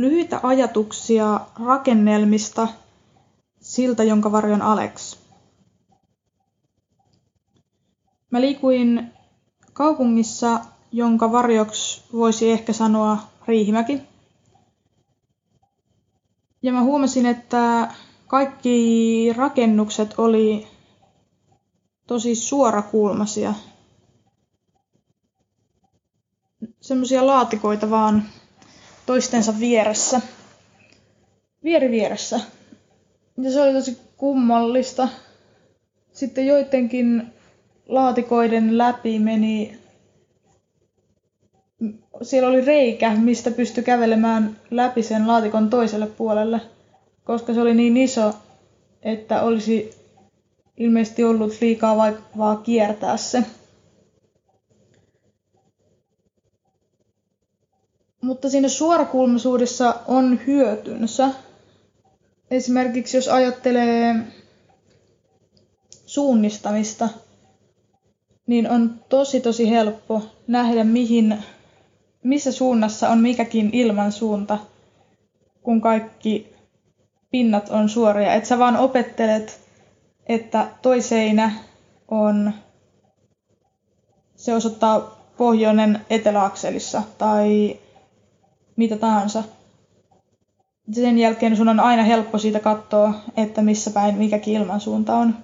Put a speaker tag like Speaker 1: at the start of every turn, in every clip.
Speaker 1: lyhyitä ajatuksia rakennelmista siltä, jonka varjon Alex. Mä liikuin kaupungissa, jonka varjoksi voisi ehkä sanoa Riihimäki. Ja mä huomasin, että kaikki rakennukset oli tosi suorakulmaisia. Semmoisia laatikoita vaan toistensa vieressä. Vieri vieressä. Ja se oli tosi kummallista. Sitten joidenkin laatikoiden läpi meni siellä oli reikä, mistä pystyi kävelemään läpi sen laatikon toiselle puolelle, koska se oli niin iso, että olisi ilmeisesti ollut liikaa vaivaa kiertää se. Mutta siinä suorakulmaisuudessa on hyötynsä. Esimerkiksi jos ajattelee suunnistamista, niin on tosi tosi helppo nähdä mihin, missä suunnassa on mikäkin ilmansuunta, kun kaikki pinnat on suoria. Et sä vaan opettelet, että toi seinä on, se osoittaa pohjoinen eteläakselissa tai mitä tahansa. Sen jälkeen sun on aina helppo siitä katsoa, että missä päin mikäkin ilmansuunta on.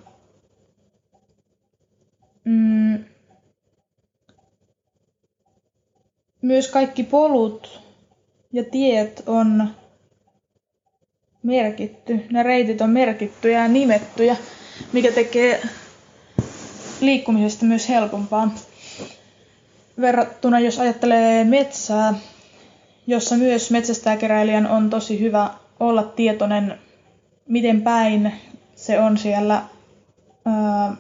Speaker 1: Mm. Myös kaikki polut ja tiet on merkitty. Ne reitit on merkitty ja nimettyjä, mikä tekee liikkumisesta myös helpompaa. Verrattuna jos ajattelee metsää, jossa myös metsästäjäkeräilijän on tosi hyvä olla tietoinen, miten päin se on siellä, ää,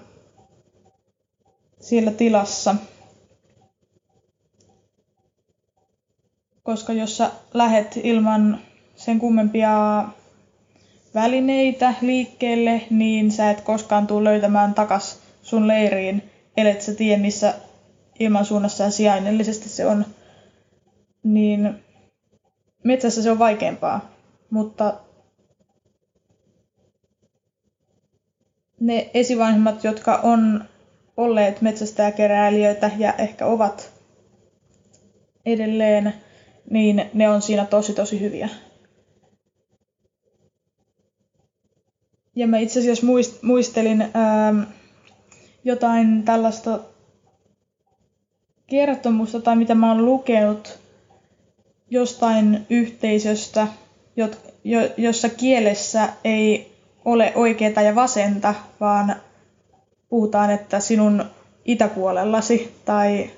Speaker 1: siellä tilassa. Koska jos sä lähet ilman sen kummempia välineitä liikkeelle, niin sä et koskaan tule löytämään takas sun leiriin, ellet sä tiedä missä ilmansuunnassa ja sijainnillisesti se on. Niin metsässä se on vaikeampaa, mutta ne esivanhemmat, jotka on olleet metsästäjäkeräilijöitä ja ehkä ovat edelleen, niin ne on siinä tosi tosi hyviä. Ja mä itse asiassa muistelin ää, jotain tällaista kertomusta tai mitä mä oon lukenut jostain yhteisöstä, jossa kielessä ei ole oikeaa ja vasenta, vaan puhutaan, että sinun itäpuolellasi tai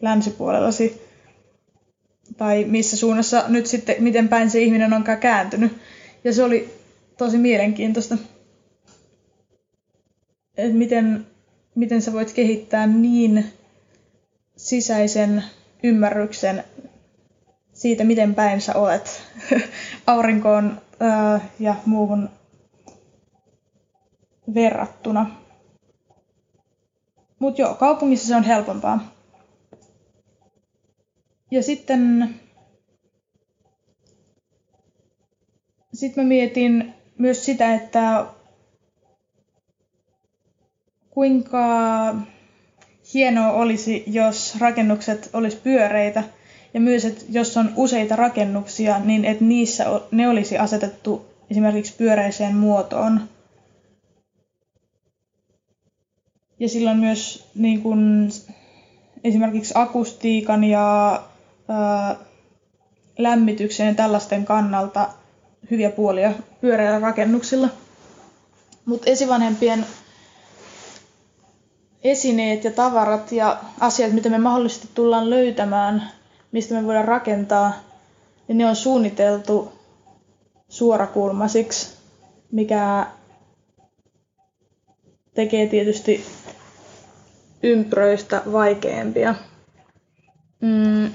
Speaker 1: länsipuolellasi tai missä suunnassa nyt sitten, miten päin se ihminen onkaan kääntynyt. Ja se oli tosi mielenkiintoista, että miten, miten sä voit kehittää niin sisäisen ymmärryksen siitä, miten päin sä olet aurinkoon ää, ja muuhun verrattuna. Mutta joo, kaupungissa se on helpompaa. Ja sitten sitten mä mietin myös sitä, että kuinka hienoa olisi, jos rakennukset olisi pyöreitä – ja myös, että jos on useita rakennuksia, niin että niissä ne olisi asetettu esimerkiksi pyöreiseen muotoon. Ja silloin myös niin kun, esimerkiksi akustiikan ja ää, lämmityksen ja tällaisten kannalta hyviä puolia pyöreillä rakennuksilla. Mutta esivanhempien esineet ja tavarat ja asiat, mitä me mahdollisesti tullaan löytämään mistä me voidaan rakentaa, niin ne on suunniteltu suorakulmaisiksi, mikä tekee tietysti ympyröistä vaikeampia. Mm.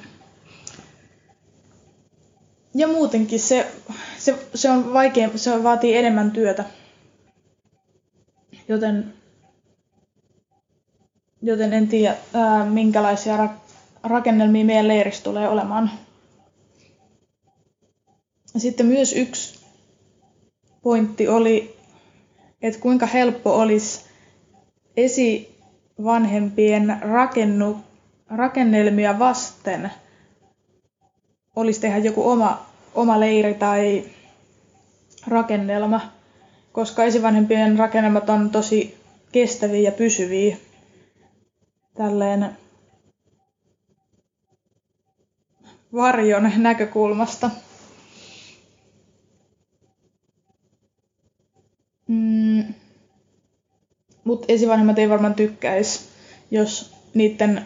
Speaker 1: Ja muutenkin se, se, se on vaikea, se vaatii enemmän työtä. Joten, joten en tiedä, ää, minkälaisia rakennelmia meidän leirissä tulee olemaan. Sitten myös yksi pointti oli, että kuinka helppo olisi esivanhempien rakennu, rakennelmia vasten olisi tehdä joku oma, oma leiri tai rakennelma, koska esivanhempien rakennelmat on tosi kestäviä ja pysyviä. Tälleen varjon näkökulmasta. Mm. Mutta esivanhemmat ei varmaan tykkäisi, jos niiden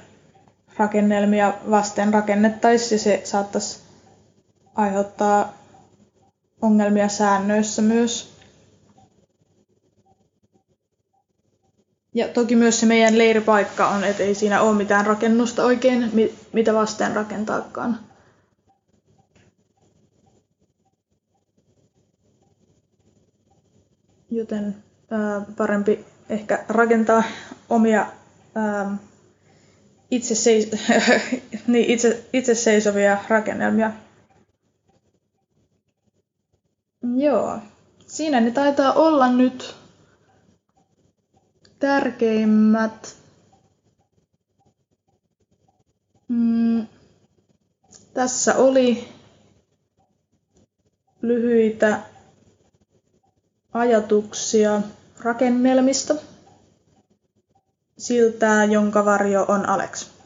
Speaker 1: rakennelmia vasten rakennettaisiin ja se saattaisi aiheuttaa ongelmia säännöissä myös. Ja toki myös se meidän leiripaikka on, että ei siinä ole mitään rakennusta oikein, mitä vasten rakentaakaan. Joten ää, parempi ehkä rakentaa omia ää, itse, seis- niin, itse, itse seisovia rakennelmia. Joo, siinä ne taitaa olla nyt tärkeimmät. Mm, tässä oli lyhyitä ajatuksia rakennelmista siltä, jonka varjo on Alex.